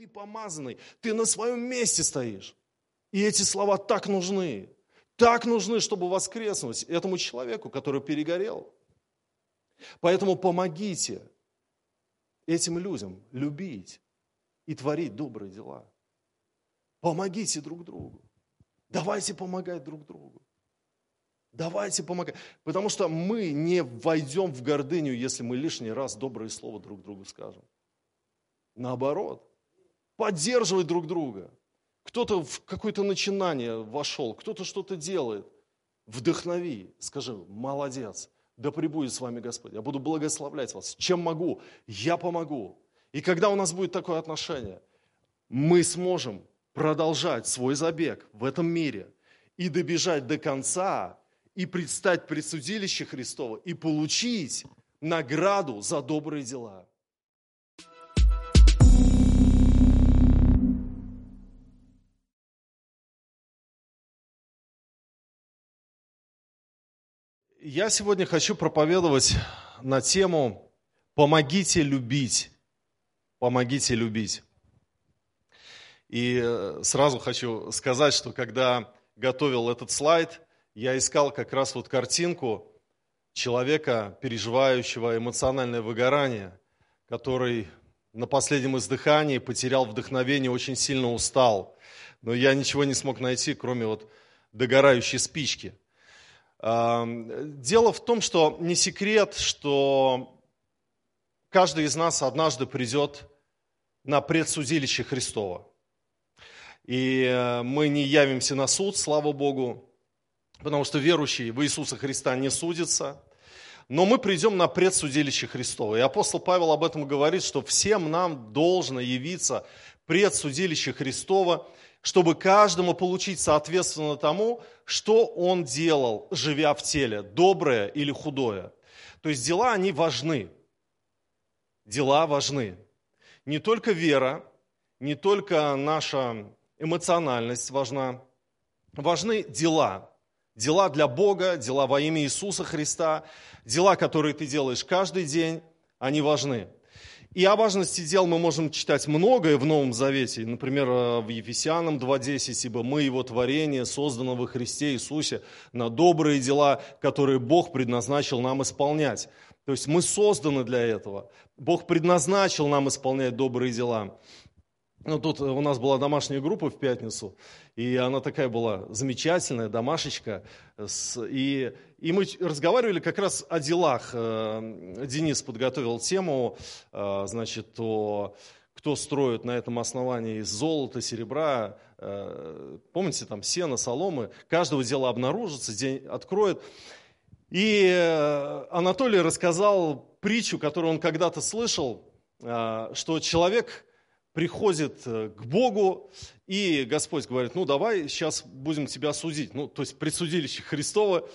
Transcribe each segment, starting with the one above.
ты помазанный, ты на своем месте стоишь. И эти слова так нужны, так нужны, чтобы воскреснуть этому человеку, который перегорел. Поэтому помогите этим людям любить и творить добрые дела. Помогите друг другу. Давайте помогать друг другу. Давайте помогать. Потому что мы не войдем в гордыню, если мы лишний раз доброе слово друг другу скажем. Наоборот, поддерживать друг друга. Кто-то в какое-то начинание вошел, кто-то что-то делает. Вдохнови, скажи, молодец, да пребудет с вами Господь. Я буду благословлять вас. Чем могу, я помогу. И когда у нас будет такое отношение, мы сможем продолжать свой забег в этом мире и добежать до конца, и предстать при судилище Христова, и получить награду за добрые дела. Я сегодня хочу проповедовать на тему «Помогите любить». Помогите любить. И э, сразу хочу сказать, что когда готовил этот слайд, я искал как раз вот картинку человека, переживающего эмоциональное выгорание, который на последнем издыхании потерял вдохновение, очень сильно устал. Но я ничего не смог найти, кроме вот догорающей спички. Дело в том, что не секрет, что каждый из нас однажды придет на предсудилище Христова. И э, мы не явимся на суд, слава Богу, потому что верующий в Иисуса Христа не судится. Но мы придем на предсудилище Христова. И апостол Павел об этом говорит, что всем нам должно явиться предсудилище Христова, чтобы каждому получить соответственно тому, что он делал, живя в теле, доброе или худое. То есть дела, они важны. Дела важны. Не только вера, не только наша эмоциональность важна, важны дела. Дела для Бога, дела во имя Иисуса Христа, дела, которые ты делаешь каждый день, они важны. И о важности дел мы можем читать многое в Новом Завете. Например, э, в Ефесянам 2.10, «Ибо мы Его творение, создано во Христе Иисусе, на добрые дела, которые Бог предназначил нам исполнять». То есть мы созданы для этого. Бог предназначил нам исполнять добрые дела. Ну, тут у нас была домашняя группа в пятницу, и она такая была замечательная, домашечка. И, и мы разговаривали как раз о делах. Э, Денис подготовил тему, э, значит, о кто строит на этом основании из золота, серебра, э, помните, там сено, соломы, каждого дела обнаружится, день откроет. И Анатолий рассказал притчу, которую он когда-то слышал, что человек приходит э, к Богу, и Господь говорит, ну давай сейчас будем тебя судить. Ну, то есть предсудилище Христова.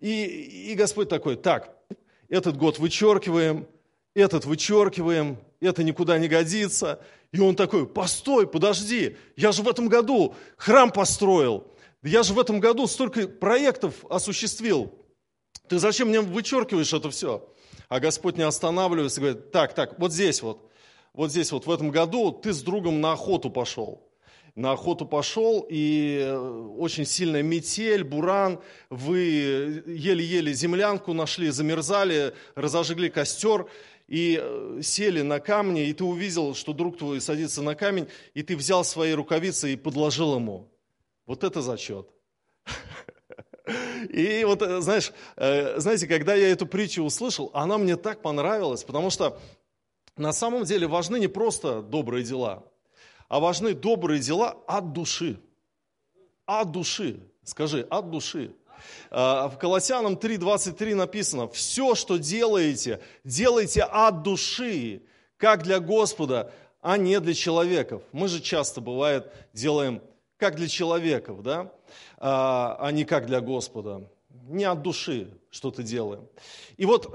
И, и Господь такой, так, этот год вычеркиваем, этот вычеркиваем, это никуда не годится. И он такой, постой, подожди, я же в этом году храм построил, я же в этом году столько проектов осуществил. Ты зачем мне вычеркиваешь это все? А Господь не останавливается и говорит, так, так, вот здесь вот, вот здесь вот в этом году ты с другом на охоту пошел. На охоту пошел, и э, очень сильная метель, буран, вы еле-еле землянку нашли, замерзали, разожгли костер, и э, сели на камни, и ты увидел, что друг твой садится на камень, и ты взял свои рукавицы и подложил ему. Вот это зачет. И вот, э, знаешь, знаете, когда я эту притчу услышал, она мне так понравилась, потому что на самом деле важны не просто добрые дела, а важны добрые дела от души. От души. Скажи, от души. А, в Колоссянам 3.23 написано, все, что делаете, делайте от души, как для Господа, а не для человеков. Мы же часто, бывает, делаем как для человеков, да, а, а не как для Господа. Не от души что-то делаем. И вот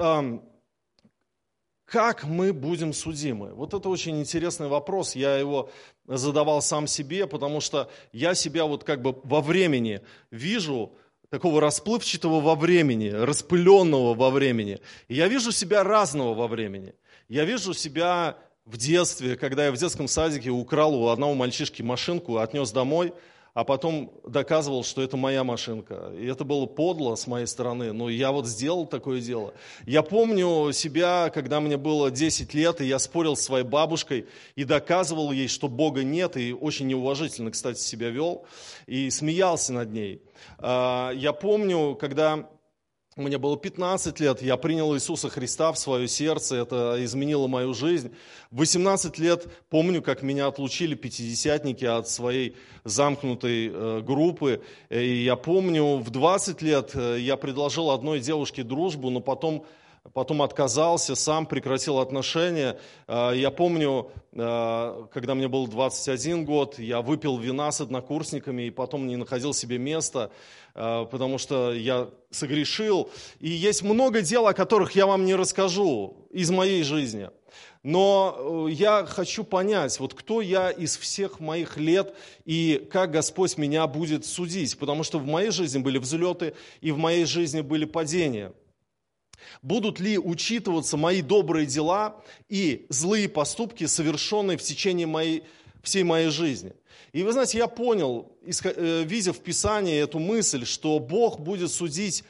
как мы будем судимы? Вот это очень интересный вопрос. Я его задавал сам себе, потому что я себя вот как бы во времени вижу, такого расплывчатого во времени, распыленного во времени. И я вижу себя разного во времени. Я вижу себя в детстве, когда я в детском садике украл у одного мальчишки машинку, отнес домой, а потом доказывал, что это моя машинка. И это было подло с моей стороны, но я вот сделал такое дело. Я помню себя, когда мне было 10 лет, и я спорил с своей бабушкой и доказывал ей, что Бога нет, и очень неуважительно, кстати, себя вел, и смеялся над ней. А, я помню, когда мне было 15 лет, я принял Иисуса Христа в свое сердце, это изменило мою жизнь. В 18 лет помню, как меня отлучили пятидесятники от своей замкнутой э, группы. И я помню, в 20 лет э, я предложил одной девушке дружбу, но потом потом отказался, сам прекратил отношения. Э, я помню, когда мне был 21 год, я выпил вина с однокурсниками и потом не находил себе места. Э, потому что я согрешил. И есть много дел, о которых я вам не расскажу из моей жизни. Но э, я хочу понять, вот кто я из всех моих лет и как Господь меня будет судить. Потому что в моей жизни были взлеты и в моей жизни были падения. Будут ли учитываться мои добрые дела и злые поступки, совершенные в течение моей, всей моей жизни? И вы знаете, я понял, э, видя в Писании эту мысль, что Бог будет судить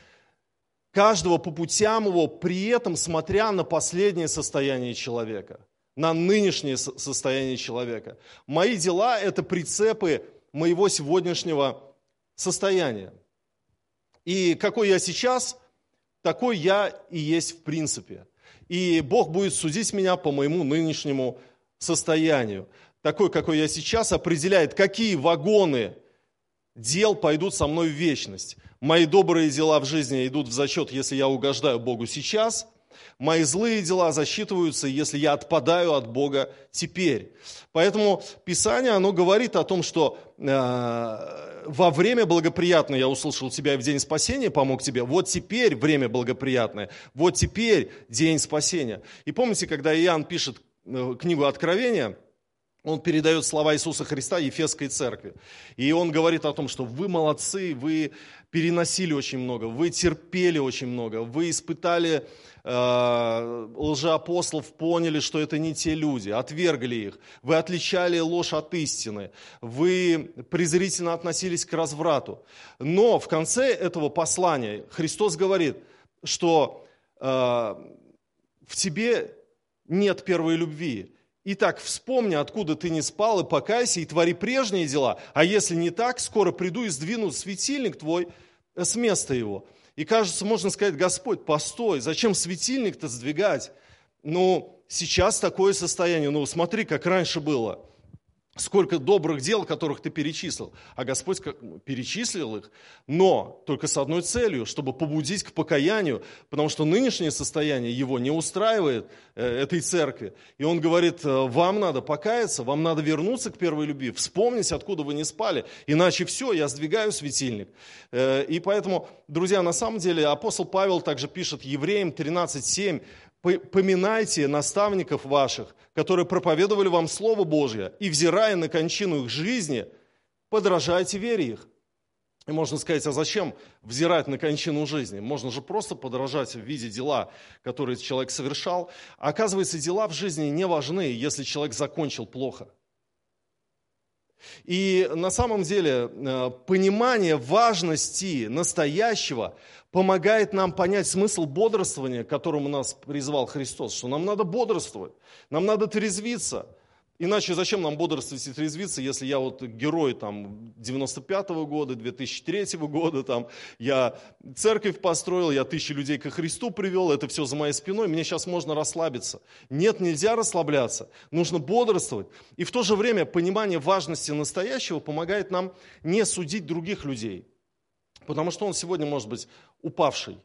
каждого по путям его, при этом смотря на последнее состояние человека, на нынешнее состояние человека. Мои дела – это прицепы моего сегодняшнего состояния. И какой я сейчас, такой я и есть в принципе. И Бог будет судить меня по моему нынешнему состоянию такой, какой я сейчас, определяет, какие вагоны дел пойдут со мной в вечность. Мои добрые дела в жизни идут в зачет, если я угождаю Богу сейчас. Мои злые дела засчитываются, если я отпадаю от Бога теперь. Поэтому Писание, оно говорит о том, что э, во время благоприятное я услышал тебя в день спасения помог тебе. Вот теперь время благоприятное. Вот теперь день спасения. И помните, когда Иоанн пишет э, книгу Откровения, он передает слова Иисуса Христа Ефесской церкви. И он говорит о том, что вы молодцы, вы переносили очень много, вы терпели очень много, вы испытали э, лжеапостолов, поняли, что это не те люди, отвергли их, вы отличали ложь от истины, вы презрительно относились к разврату. Но в конце этого послания Христос говорит, что э, в тебе нет первой любви. Итак, вспомни, откуда ты не спал, и покайся, и твори прежние дела. А если не так, скоро приду и сдвину светильник твой с места его. И кажется, можно сказать, Господь, постой, зачем светильник-то сдвигать? Ну, сейчас такое состояние, ну, смотри, как раньше было – сколько добрых дел, которых ты перечислил. А Господь перечислил их, но только с одной целью, чтобы побудить к покаянию, потому что нынешнее состояние его не устраивает э, этой церкви. И он говорит, «Э, вам надо покаяться, вам надо вернуться к первой любви, вспомнить, откуда вы не спали, иначе все, я сдвигаю светильник. Э, и поэтому, друзья, на самом деле апостол Павел также пишет Евреям 13.7, поминайте наставников ваших, которые проповедовали вам Слово Божье, и, взирая на кончину их жизни, подражайте вере их. И можно сказать, а зачем взирать на кончину жизни? Можно же просто подражать в виде дела, которые человек совершал. А оказывается, дела в жизни не важны, если человек закончил плохо – и на самом деле э, понимание важности настоящего помогает нам понять смысл бодрствования, к которому нас призвал Христос, что нам надо бодрствовать, нам надо трезвиться – Иначе зачем нам бодрствовать и трезвиться, если я вот герой там 95-го года, 2003 года, там, я церковь построил, я тысячи людей ко Христу привел, это все за моей спиной, мне сейчас можно расслабиться. Нет, нельзя расслабляться, нужно бодрствовать. И в то же время понимание важности настоящего помогает нам не судить других людей. Потому что он сегодня может быть упавший,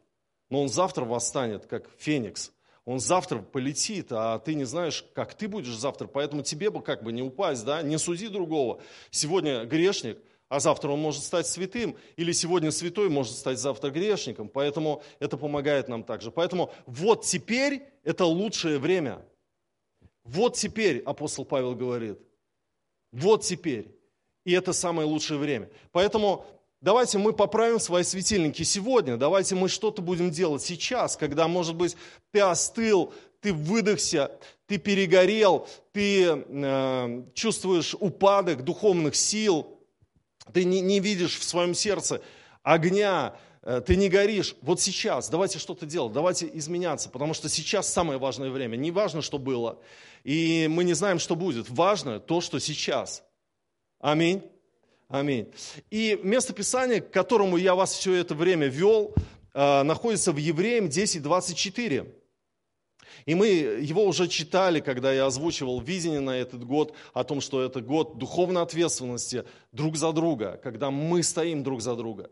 но он завтра восстанет, как феникс – он завтра полетит, а ты не знаешь, как ты будешь завтра, поэтому тебе бы как бы не упасть, да, не суди другого. Сегодня грешник, а завтра он может стать святым, или сегодня святой может стать завтра грешником, поэтому это помогает нам также. Поэтому вот теперь это лучшее время. Вот теперь, апостол Павел говорит, вот теперь. И это самое лучшее время. Поэтому Давайте мы поправим свои светильники сегодня. Давайте мы что-то будем делать сейчас, когда, может быть, ты остыл, ты выдохся, ты перегорел, ты э, чувствуешь упадок духовных сил, ты не, не видишь в своем сердце огня, э, ты не горишь. Вот сейчас давайте что-то делать, давайте изменяться, потому что сейчас самое важное время. Не важно, что было, и мы не знаем, что будет. Важно то, что сейчас. Аминь. Аминь. И место Писания, к которому я вас все это время вел, э, находится в Евреям 10.24. И мы его уже читали, когда я озвучивал видение на этот год, о том, что это год духовной ответственности друг за друга, когда мы стоим друг за друга.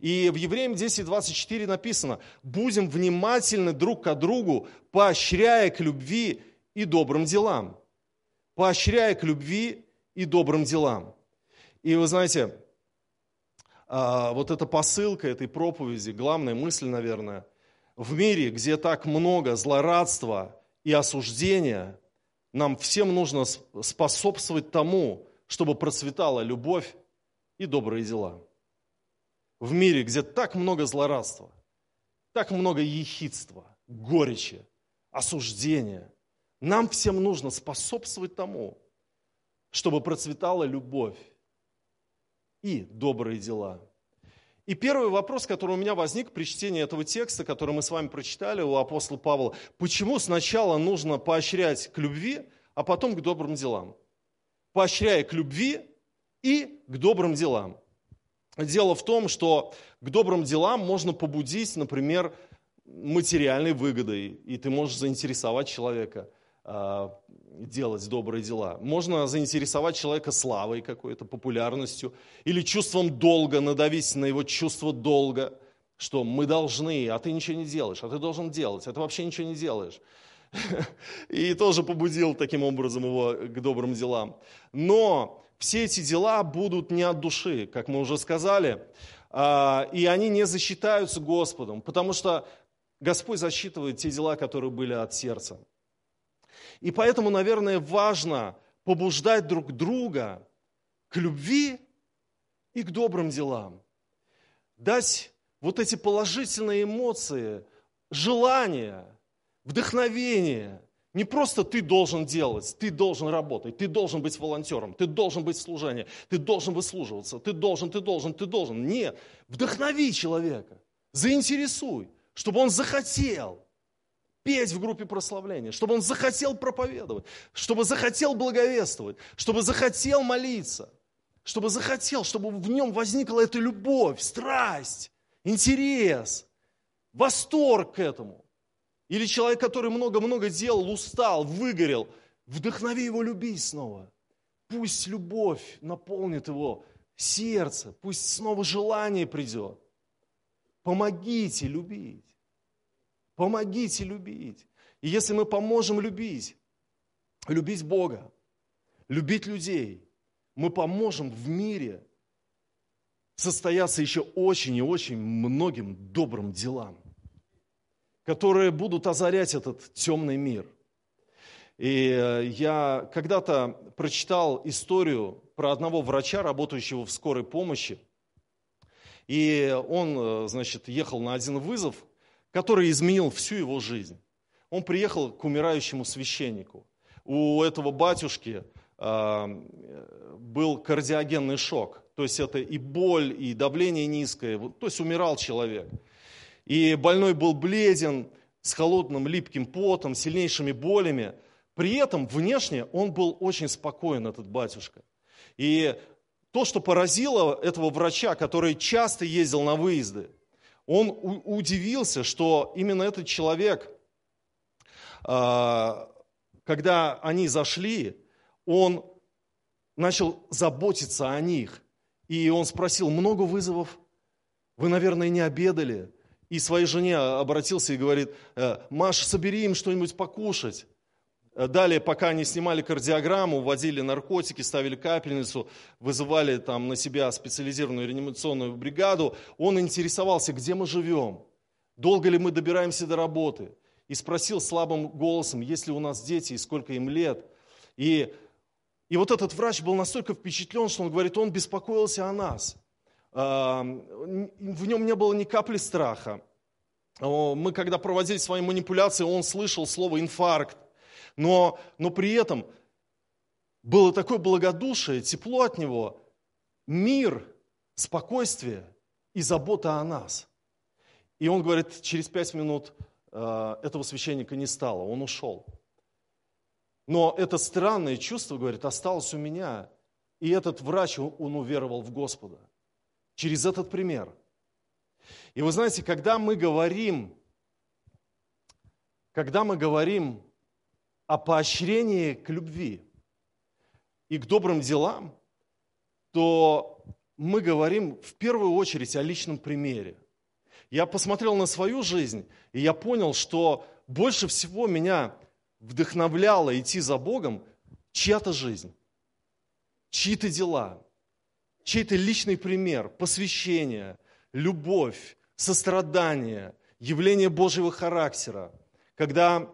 И в Евреям 10.24 написано, «Будем внимательны друг к другу, поощряя к любви и добрым делам». Поощряя к любви и добрым делам. И вы знаете, а, вот эта посылка этой проповеди, главная мысль, наверное, в мире, где так много злорадства и осуждения, нам всем нужно способствовать тому, чтобы процветала любовь и добрые дела. В мире, где так много злорадства, так много ехидства, горечи, осуждения, нам всем нужно способствовать тому, чтобы процветала любовь и добрые дела. И первый вопрос, который у меня возник при чтении этого текста, который мы с вами прочитали у апостола Павла, почему сначала нужно поощрять к любви, а потом к добрым делам? Поощряя к любви и к добрым делам. Дело в том, что к добрым делам можно побудить, например, материальной выгодой, и ты можешь заинтересовать человека делать добрые дела. Можно заинтересовать человека славой какой-то, популярностью или чувством долга, надавить на его чувство долга, что мы должны, а ты ничего не делаешь, а ты должен делать, а ты вообще ничего не делаешь. И тоже побудил таким образом его к добрым делам. Но все эти дела будут не от души, как мы уже сказали, а, и они не засчитаются Господом, потому что Господь засчитывает те дела, которые были от сердца. И поэтому, наверное, важно побуждать друг друга к любви и к добрым делам. Дать вот эти положительные эмоции, желания, вдохновение. Не просто ты должен делать, ты должен работать, ты должен быть волонтером, ты должен быть в служении, ты должен выслуживаться, ты должен, ты должен, ты должен. Нет, вдохнови человека, заинтересуй, чтобы он захотел – петь в группе прославления, чтобы он захотел проповедовать, чтобы захотел благовествовать, чтобы захотел молиться, чтобы захотел, чтобы в нем возникла эта любовь, страсть, интерес, восторг к этому. Или человек, который много-много делал, устал, выгорел, вдохнови его любить снова. Пусть любовь наполнит его сердце, пусть снова желание придет. Помогите любить. Помогите любить. И если мы поможем любить, любить Бога, любить людей, мы поможем в мире состояться еще очень и очень многим добрым делам, которые будут озарять этот темный мир. И э, я когда-то прочитал историю про одного врача, работающего в скорой помощи. И он, э, значит, ехал на один вызов – который изменил всю его жизнь. Он приехал к умирающему священнику. У этого батюшки э, был кардиогенный шок. То есть это и боль, и давление низкое. То есть умирал человек. И больной был бледен, с холодным липким потом, сильнейшими болями. При этом внешне он был очень спокоен, этот батюшка. И то, что поразило этого врача, который часто ездил на выезды, он удивился, что именно этот человек, а, когда они зашли, он начал заботиться о них. И он спросил, много вызовов? Вы, наверное, не обедали? И своей жене обратился и говорит, «Э, Маша, собери им что-нибудь покушать. Далее, пока они снимали кардиограмму, вводили наркотики, ставили капельницу, вызывали там на себя специализированную реанимационную бригаду, он интересовался, где мы живем, долго ли мы добираемся до работы. И спросил слабым голосом, есть ли у нас дети и сколько им лет. И, и вот этот врач был настолько впечатлен, что он говорит, он беспокоился о нас. В нем не было ни капли страха. Мы когда проводили свои манипуляции, он слышал слово инфаркт. Но, но при этом было такое благодушие, тепло от него, мир, спокойствие и забота о нас. И он говорит, через пять минут э, этого священника не стало, он ушел. Но это странное чувство, говорит, осталось у меня. И этот врач, он уверовал в Господа. Через этот пример. И вы знаете, когда мы говорим, когда мы говорим о поощрении к любви и к добрым делам, то мы говорим в первую очередь о личном примере. Я посмотрел на свою жизнь, и я понял, что больше всего меня вдохновляло идти за Богом чья-то жизнь, чьи-то дела, чей-то личный пример, посвящение, любовь, сострадание, явление Божьего характера. Когда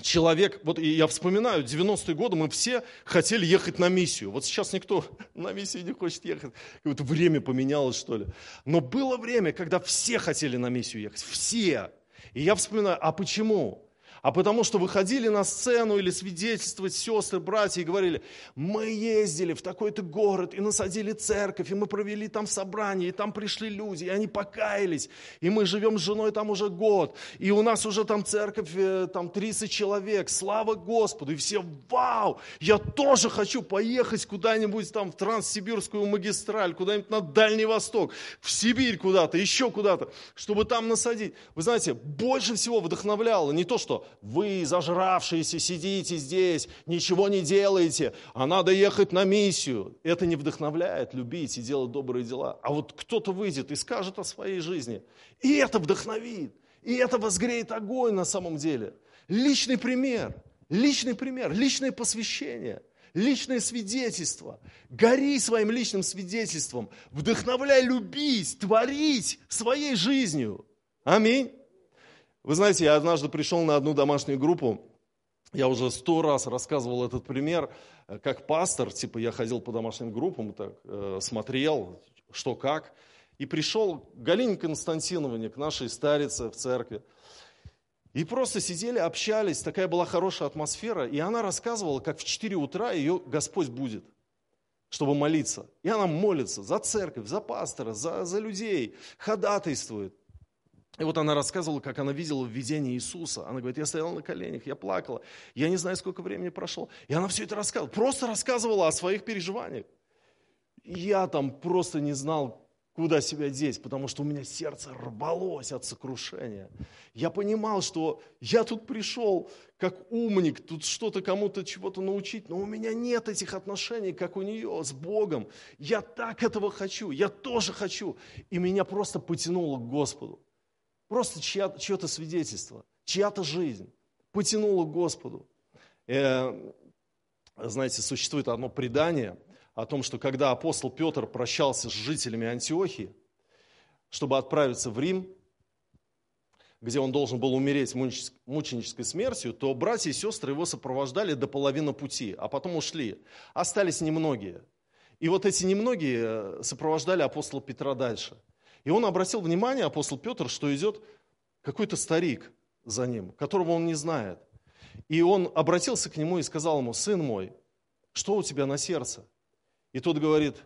человек, вот я вспоминаю, 90-е годы мы все хотели ехать на миссию. Вот сейчас никто на миссию не хочет ехать. Вот время поменялось, что ли. Но было время, когда все хотели на миссию ехать. Все. И я вспоминаю, а почему? А потому что выходили на сцену или свидетельствовать сестры, братья и говорили, мы ездили в такой-то город и насадили церковь, и мы провели там собрание, и там пришли люди, и они покаялись, и мы живем с женой там уже год, и у нас уже там церковь, э, там 30 человек, слава Господу, и все, вау, я тоже хочу поехать куда-нибудь там в Транссибирскую магистраль, куда-нибудь на Дальний Восток, в Сибирь куда-то, еще куда-то, чтобы там насадить. Вы знаете, больше всего вдохновляло не то, что вы, зажравшиеся, сидите здесь, ничего не делаете, а надо ехать на миссию. Это не вдохновляет любить и делать добрые дела. А вот кто-то выйдет и скажет о своей жизни, и это вдохновит, и это возгреет огонь на самом деле. Личный пример, личный пример, личное посвящение – личное свидетельство. Гори своим личным свидетельством. Вдохновляй любить, творить своей жизнью. Аминь. Вы знаете, я однажды пришел на одну домашнюю группу, я уже сто раз рассказывал этот пример, э, как пастор, типа я ходил по домашним группам, так, э, смотрел, что как, и пришел к Галине Константиновне, к нашей старице в церкви, и просто сидели, общались, такая была хорошая атмосфера, и она рассказывала, как в 4 утра ее Господь будет, чтобы молиться. И она молится за церковь, за пастора, за, за людей, ходатайствует. И вот она рассказывала, как она видела в видении Иисуса. Она говорит, я стояла на коленях, я плакала, я не знаю, сколько времени прошло. И она все это рассказывала, просто рассказывала о своих переживаниях. Я там просто не знал, куда себя деть, потому что у меня сердце рвалось от сокрушения. Я понимал, что я тут пришел как умник, тут что-то кому-то чего-то научить, но у меня нет этих отношений, как у нее, с Богом. Я так этого хочу, я тоже хочу. И меня просто потянуло к Господу. Просто чье-то свидетельство, чья-то жизнь потянула к Господу. Э, знаете, существует одно предание о том, что когда апостол Петр прощался с жителями Антиохии, чтобы отправиться в Рим, где он должен был умереть мученической смертью, то братья и сестры его сопровождали до половины пути, а потом ушли. Остались немногие. И вот эти немногие э, сопровождали апостола Петра дальше – и он обратил внимание, апостол Петр, что идет какой-то старик за ним, которого он не знает. И он обратился к нему и сказал ему, сын мой, что у тебя на сердце? И тот говорит,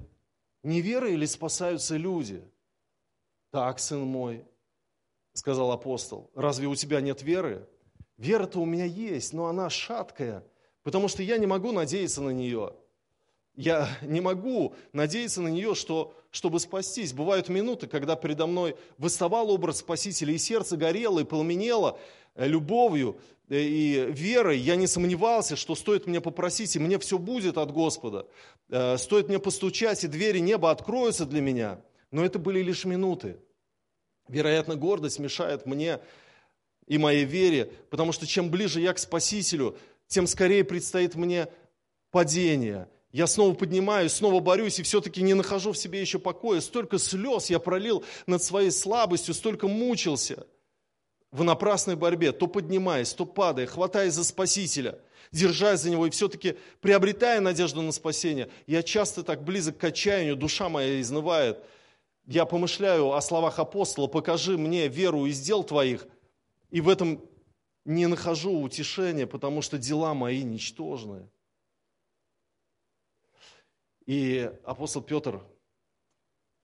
не верой или спасаются люди? Так, сын мой, сказал апостол, разве у тебя нет веры? Вера-то у меня есть, но она шаткая, потому что я не могу надеяться на нее. Я не могу надеяться на нее, что, чтобы спастись. Бывают минуты, когда передо мной выставал образ Спасителя, и сердце горело, и пламенело э, любовью э, и верой. Я не сомневался, что стоит мне попросить, и мне все будет от Господа. Э, стоит мне постучать, и двери неба откроются для меня. Но это были лишь минуты. Вероятно, гордость мешает мне и моей вере, потому что чем ближе я к Спасителю, тем скорее предстоит мне падение – я снова поднимаюсь, снова борюсь и все-таки не нахожу в себе еще покоя. Столько слез я пролил над своей слабостью, столько мучился в напрасной борьбе, то поднимаясь, то падая, хватаясь за Спасителя, держась за Него и все-таки приобретая надежду на спасение. Я часто так близок к отчаянию, душа моя изнывает. я помышляю о словах апостола, покажи мне веру из дел твоих, и в этом не нахожу утешения, потому что дела мои ничтожные. И апостол Петр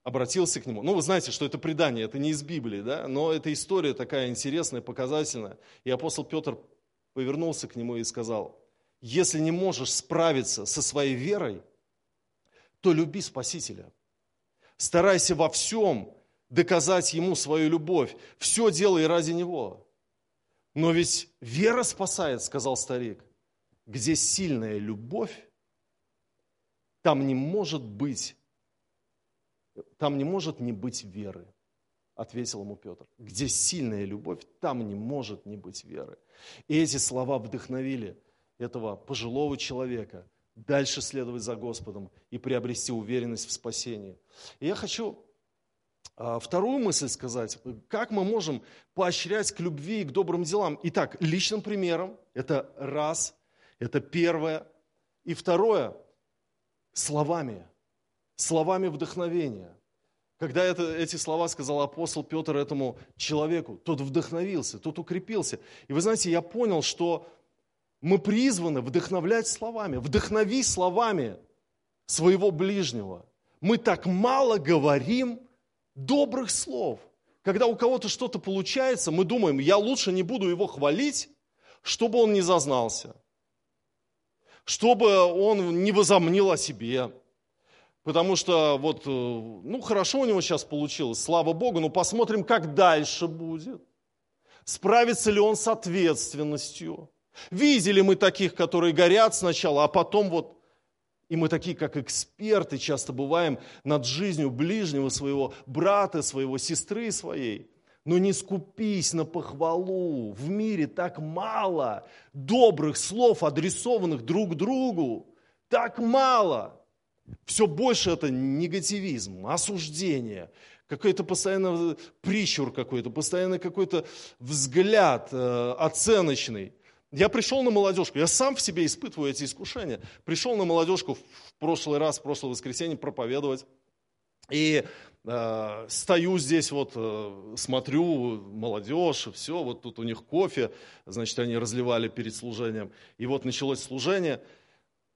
обратился к нему. Ну, вы знаете, что это предание, это не из Библии, да, но эта история такая интересная, показательная. И апостол Петр повернулся к нему и сказал, если не можешь справиться со своей верой, то люби Спасителя. Старайся во всем доказать Ему свою любовь. Все делай ради Него. Но ведь вера спасает, сказал старик. Где сильная любовь, там не может быть, там не может не быть веры, ответил ему Петр. Где сильная любовь, там не может не быть веры. И эти слова вдохновили этого пожилого человека дальше следовать за Господом и приобрести уверенность в спасении. И я хочу а, вторую мысль сказать, как мы можем поощрять к любви и к добрым делам. Итак, личным примером, это раз, это первое. И второе, словами, словами вдохновения. Когда это, эти слова сказал апостол Петр этому человеку, тот вдохновился, тот укрепился. И вы знаете, я понял, что мы призваны вдохновлять словами. Вдохнови словами своего ближнего. Мы так мало говорим добрых слов. Когда у кого-то что-то получается, мы думаем, я лучше не буду его хвалить, чтобы он не зазнался чтобы он не возомнил о себе. Потому что вот, э, ну хорошо у него сейчас получилось, слава Богу, но посмотрим, как дальше будет. Справится ли он с ответственностью. Видели мы таких, которые горят сначала, а потом вот, и мы такие, как эксперты, часто бываем над жизнью ближнего своего брата, своего сестры своей. Но не скупись на похвалу. В мире так мало добрых слов, адресованных друг другу. Так мало. Все больше это негативизм, осуждение, какой-то постоянно прищур какой-то, постоянно какой-то взгляд э, оценочный. Я пришел на молодежку, я сам в себе испытываю эти искушения. Пришел на молодежку в прошлый раз, в прошлое воскресенье проповедовать. И э, стою здесь, вот э, смотрю, молодежь, все, вот тут у них кофе, значит, они разливали перед служением. И вот началось служение.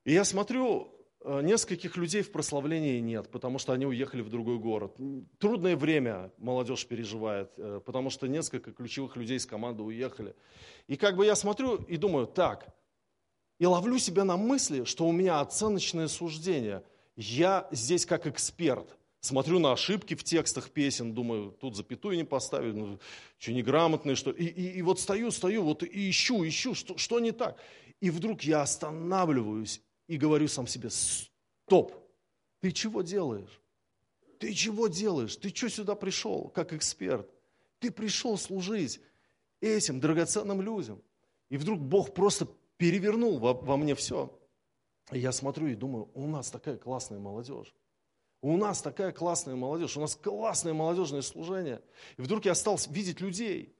И я смотрю, э, нескольких людей в прославлении нет, потому что они уехали в другой город. Трудное время молодежь переживает, э, потому что несколько ключевых людей из команды уехали. И как бы я смотрю и думаю, так, и ловлю себя на мысли, что у меня оценочное суждение. Я здесь как эксперт – смотрю на ошибки в текстах песен, думаю, тут запятую не поставили, ну, что неграмотное, что... И, и, и вот стою, стою, вот и ищу, ищу, что, что не так. И вдруг я останавливаюсь и говорю сам себе, стоп, ты чего делаешь? Ты чего делаешь? Ты что сюда пришел, как эксперт? Ты пришел служить этим драгоценным людям. И вдруг Бог просто перевернул во, во мне все. И я смотрю и думаю, у нас такая классная молодежь. У нас такая классная молодежь, у нас классное молодежное служение. И вдруг я стал видеть людей.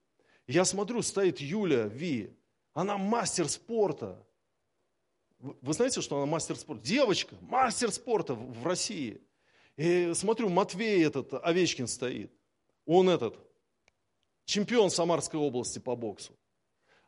Я смотрю, стоит Юля Ви, она мастер спорта. Вы знаете, что она мастер спорта? Девочка, мастер спорта в России. И смотрю, Матвей этот, Овечкин стоит. Он этот, чемпион Самарской области по боксу.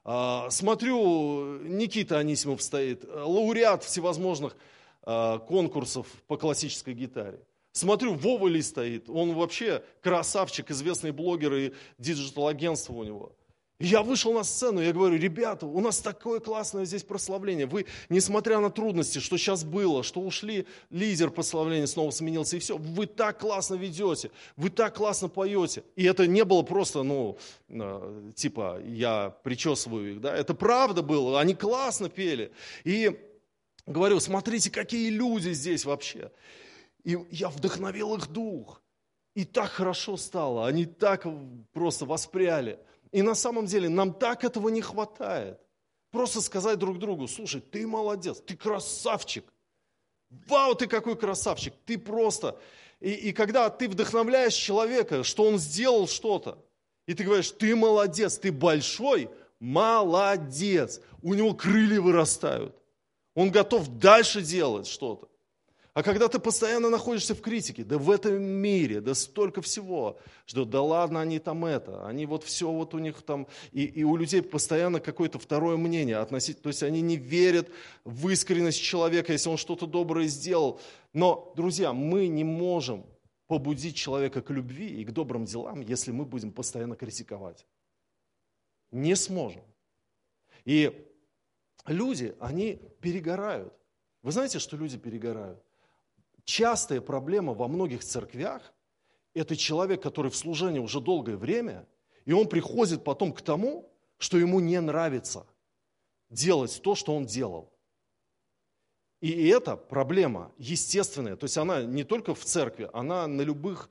А, смотрю, Никита Анисимов стоит, лауреат всевозможных а, конкурсов по классической гитаре. Смотрю, Вова Ли стоит, он вообще красавчик, известный блогер и digital-агентство у него. Я вышел на сцену, я говорю, ребята, у нас такое классное здесь прославление. Вы, несмотря на трудности, что сейчас было, что ушли, лидер прославления снова сменился, и все, вы так классно ведете, вы так классно поете. И это не было просто, ну, э, типа, я причесываю их, да, это правда было, они классно пели. И говорю, смотрите, какие люди здесь вообще. И я вдохновил их дух. И так хорошо стало, они так просто воспряли. И на самом деле нам так этого не хватает. Просто сказать друг другу, слушай, ты молодец, ты красавчик. Вау, ты какой красавчик, ты просто... И, и когда ты вдохновляешь человека, что он сделал что-то, и ты говоришь, ты молодец, ты большой, молодец. У него крылья вырастают. Он готов дальше делать что-то. А когда ты постоянно находишься в критике, да в этом мире, да столько всего, что да ладно, они там это, они вот все вот у них там, и, и у людей постоянно какое-то второе мнение относительно, то есть они не верят в искренность человека, если он что-то доброе сделал. Но, друзья, мы не можем побудить человека к любви и к добрым делам, если мы будем постоянно критиковать. Не сможем. И люди, они перегорают. Вы знаете, что люди перегорают? Частая проблема во многих церквях – это человек, который в служении уже долгое время, и он приходит потом к тому, что ему не нравится делать то, что он делал. И это проблема естественная, то есть она не только в церкви, она на любых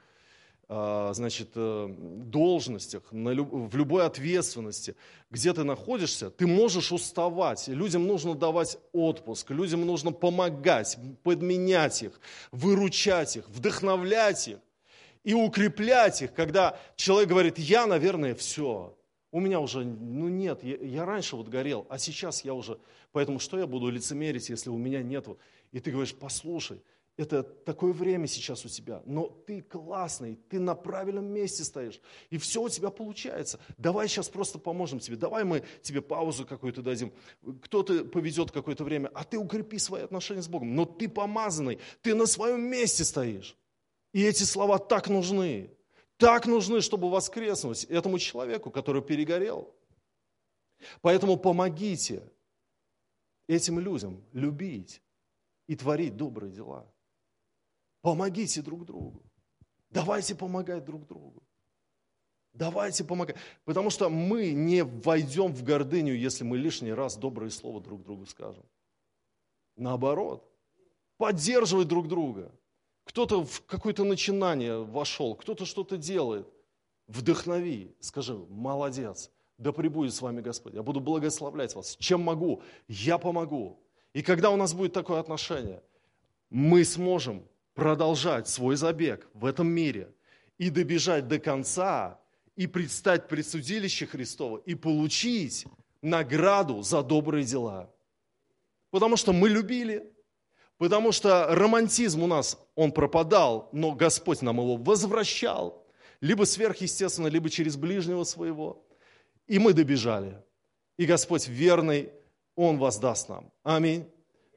а, значит, э, должностях, в любой ответственности, где ты находишься, ты можешь уставать. Людям нужно давать отпуск, людям нужно помогать, подменять их, выручать их, вдохновлять их и укреплять их, когда человек говорит, я, наверное, все, у меня уже, ну нет, я, я раньше вот горел, а сейчас я уже, поэтому что я буду лицемерить, если у меня нет? И ты говоришь, послушай, это такое время сейчас у тебя, но ты классный, ты на правильном месте стоишь, и все у тебя получается. Давай сейчас просто поможем тебе, давай мы тебе паузу какую-то дадим, кто-то поведет какое-то время, а ты укрепи свои отношения с Богом. Но ты помазанный, ты на своем месте стоишь. И эти слова так нужны, так нужны, чтобы воскреснуть этому человеку, который перегорел. Поэтому помогите этим людям любить и творить добрые дела. Помогите друг другу. Давайте помогать друг другу. Давайте помогать. Потому что мы не войдем в гордыню, если мы лишний раз добрые слова друг другу скажем. Наоборот, поддерживать друг друга. Кто-то в какое-то начинание вошел, кто-то что-то делает. Вдохнови, скажи, молодец, да пребудет с вами Господь. Я буду благословлять вас. Чем могу, я помогу. И когда у нас будет такое отношение, мы сможем продолжать свой забег в этом мире и добежать до конца, и предстать пред судилище Христово, и получить награду за добрые дела. Потому что мы любили, потому что романтизм у нас, он пропадал, но Господь нам его возвращал, либо сверхъестественно, либо через ближнего своего. И мы добежали. И Господь верный, Он воздаст нам. Аминь.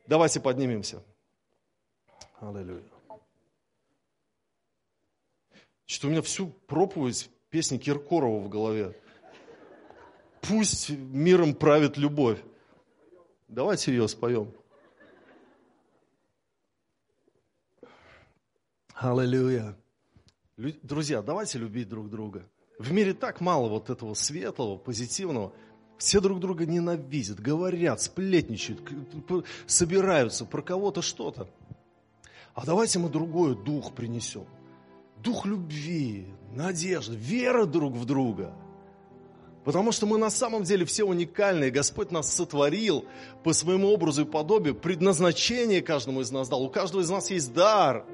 Давайте поднимемся. Аллилуйя. Что у меня всю проповедь песни Киркорова в голове. Пусть миром правит любовь. Давайте ее споем. Аллилуйя. Друзья, давайте любить друг друга. В мире так мало вот этого светлого, позитивного. Все друг друга ненавидят, говорят, сплетничают, собираются про кого-то что-то. А давайте мы другой дух принесем дух любви, надежды, вера друг в друга. Потому что мы на самом деле все уникальные. Господь нас сотворил по своему образу и подобию. Предназначение каждому из нас дал. У каждого из нас есть дар.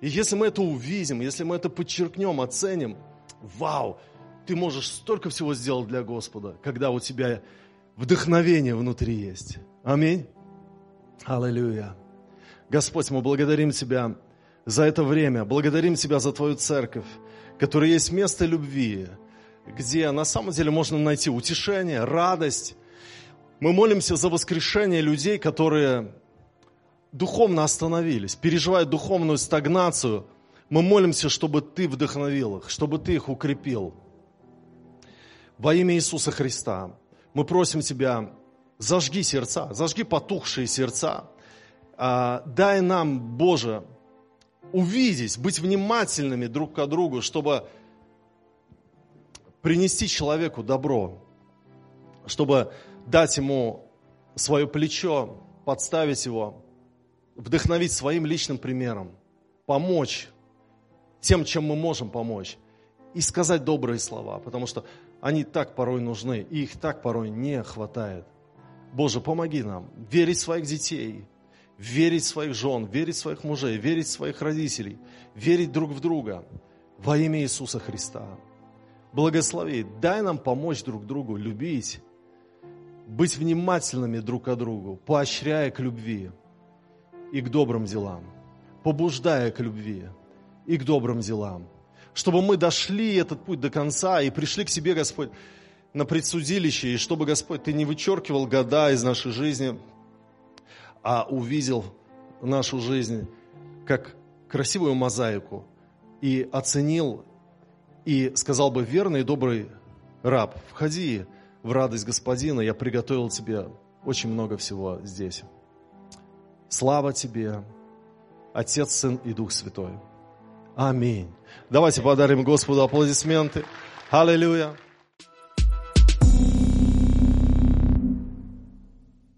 И если мы это увидим, если мы это подчеркнем, оценим, вау, ты можешь столько всего сделать для Господа, когда у тебя вдохновение внутри есть. Аминь. Аллилуйя. Господь, мы благодарим Тебя за это время. Благодарим Тебя за Твою церковь, которая есть место любви, где на самом деле можно найти утешение, радость. Мы молимся за воскрешение людей, которые духовно остановились, переживают духовную стагнацию. Мы молимся, чтобы Ты вдохновил их, чтобы Ты их укрепил. Во имя Иисуса Христа мы просим Тебя, зажги сердца, зажги потухшие сердца. А, дай нам, Боже, увидеть, быть внимательными друг к другу, чтобы принести человеку добро, чтобы дать ему свое плечо, подставить его, вдохновить своим личным примером, помочь тем, чем мы можем помочь, и сказать добрые слова, потому что они так порой нужны, и их так порой не хватает. Боже, помоги нам верить в своих детей – верить в своих жен, верить в своих мужей, верить в своих родителей, верить друг в друга во имя Иисуса Христа. Благослови, дай нам помочь друг другу любить, быть внимательными друг к другу, поощряя к любви и к добрым делам. побуждая к любви и к добрым делам. Чтобы мы дошли этот путь до конца и пришли к себе, Господь, на предсудилище, и чтобы, Господь, Ты не вычеркивал года из нашей жизни, а увидел нашу жизнь как красивую мозаику и оценил и сказал бы, верный и добрый раб, входи в радость Господина, я приготовил тебе очень много всего здесь. Слава тебе, Отец, Сын и Дух Святой. Аминь. Давайте подарим Господу аплодисменты. Аллилуйя.